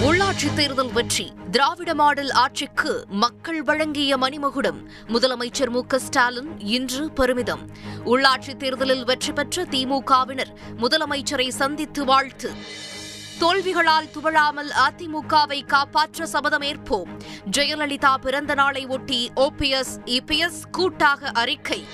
உள்ளாட்சித் தேர்தல் வெற்றி. திராவிட மாடல் ஆட்சிக்கு மக்கள் வழங்கிய மணிமகுடம். முதலமைச்சர் மு க ஸ்டாலின் இன்று பெருமிதம். உள்ளாட்சித் தேர்தலில் வெற்றி பெற்ற திமுகவினர் முதலமைச்சரை சந்தித்து வாழ்த்து. தோல்விகளால் துவழாமல் அதிமுகவை காப்பாற்ற சபதமேற்போம் ஜெயலலிதா பிறந்த நாளை ஒட்டி ஓபிஎஸ் இபிஎஸ் கூட்டாக அறிக்கை.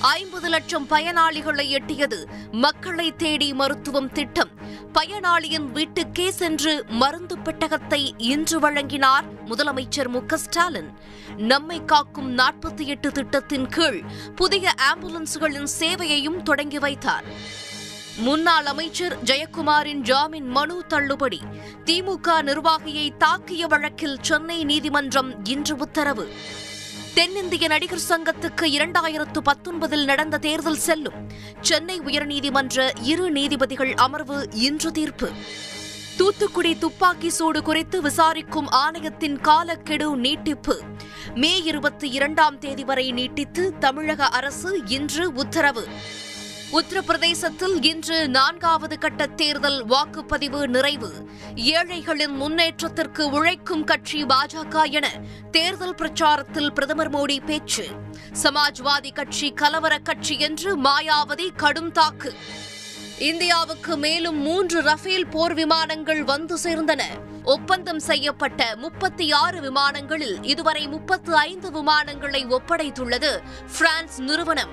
ஐம்பது லட்சம் பயனாளிகளை எட்டியது மக்களை தேடி மருத்துவம் திட்டம். பயனாளியின் வீட்டுக்கே சென்று மருந்து பெட்டகத்தை இன்று வழங்கினார் முதலமைச்சர் மு ஸ்டாலின் நம்மை காக்கும் நாற்பத்தி எட்டு திட்டத்தின் கீழ் புதிய ஆம்புலன்ஸ்களின் சேவையையும் தொடங்கி வைத்தார். முன்னாள் அமைச்சர் ஜெயக்குமாரின் ஜாமீன் மனு தள்ளுபடி. திமுக நிர்வாகியை தாக்கிய வழக்கில் சென்னை நீதிமன்றம் இன்று உத்தரவு. தென்னிந்திய நடிகர் சங்கத்துக்கு இரண்டாயிரத்து பத்தொன்பதில் நடந்த தேர்தல் செல்லும். சென்னை உயர்நீதிமன்ற இரு நீதிபதிகள் அமர்வு இன்று தீர்ப்பு. தூத்துக்குடி துப்பாக்கி சூடு குறித்து விசாரிக்கும் ஆணையத்தின் காலக்கெடு நீட்டிப்பு. மே இருபத்தி இரண்டாம் தேதி வரை நீட்டித்து தமிழக அரசு இன்று உத்தரவு. உத்தரப்பிரதேசத்தில் இன்று நான்காவது கட்ட தேர்தல் வாக்குப்பதிவு நிறைவு. ஏழைகளின் முன்னேற்றத்திற்கு உழைக்கும் கட்சி பாஜக என தேர்தல் பிரச்சாரத்தில் பிரதமர் மோடி பேச்சு. சமாஜ்வாதி கட்சி கலவர கட்சி என்று மாயாவதி கடும் தாக்கு. இந்தியாவுக்கு மேலும் மூன்று ரஃபேல் போர் விமானங்கள் வந்து சேர்ந்தன. ஒப்பந்தம் செய்யப்பட்ட முப்பத்தி ஆறு விமானங்களில் இதுவரை முப்பத்து ஐந்து விமானங்களை ஒப்படைத்துள்ளது பிரான்ஸ் நிறுவனம்.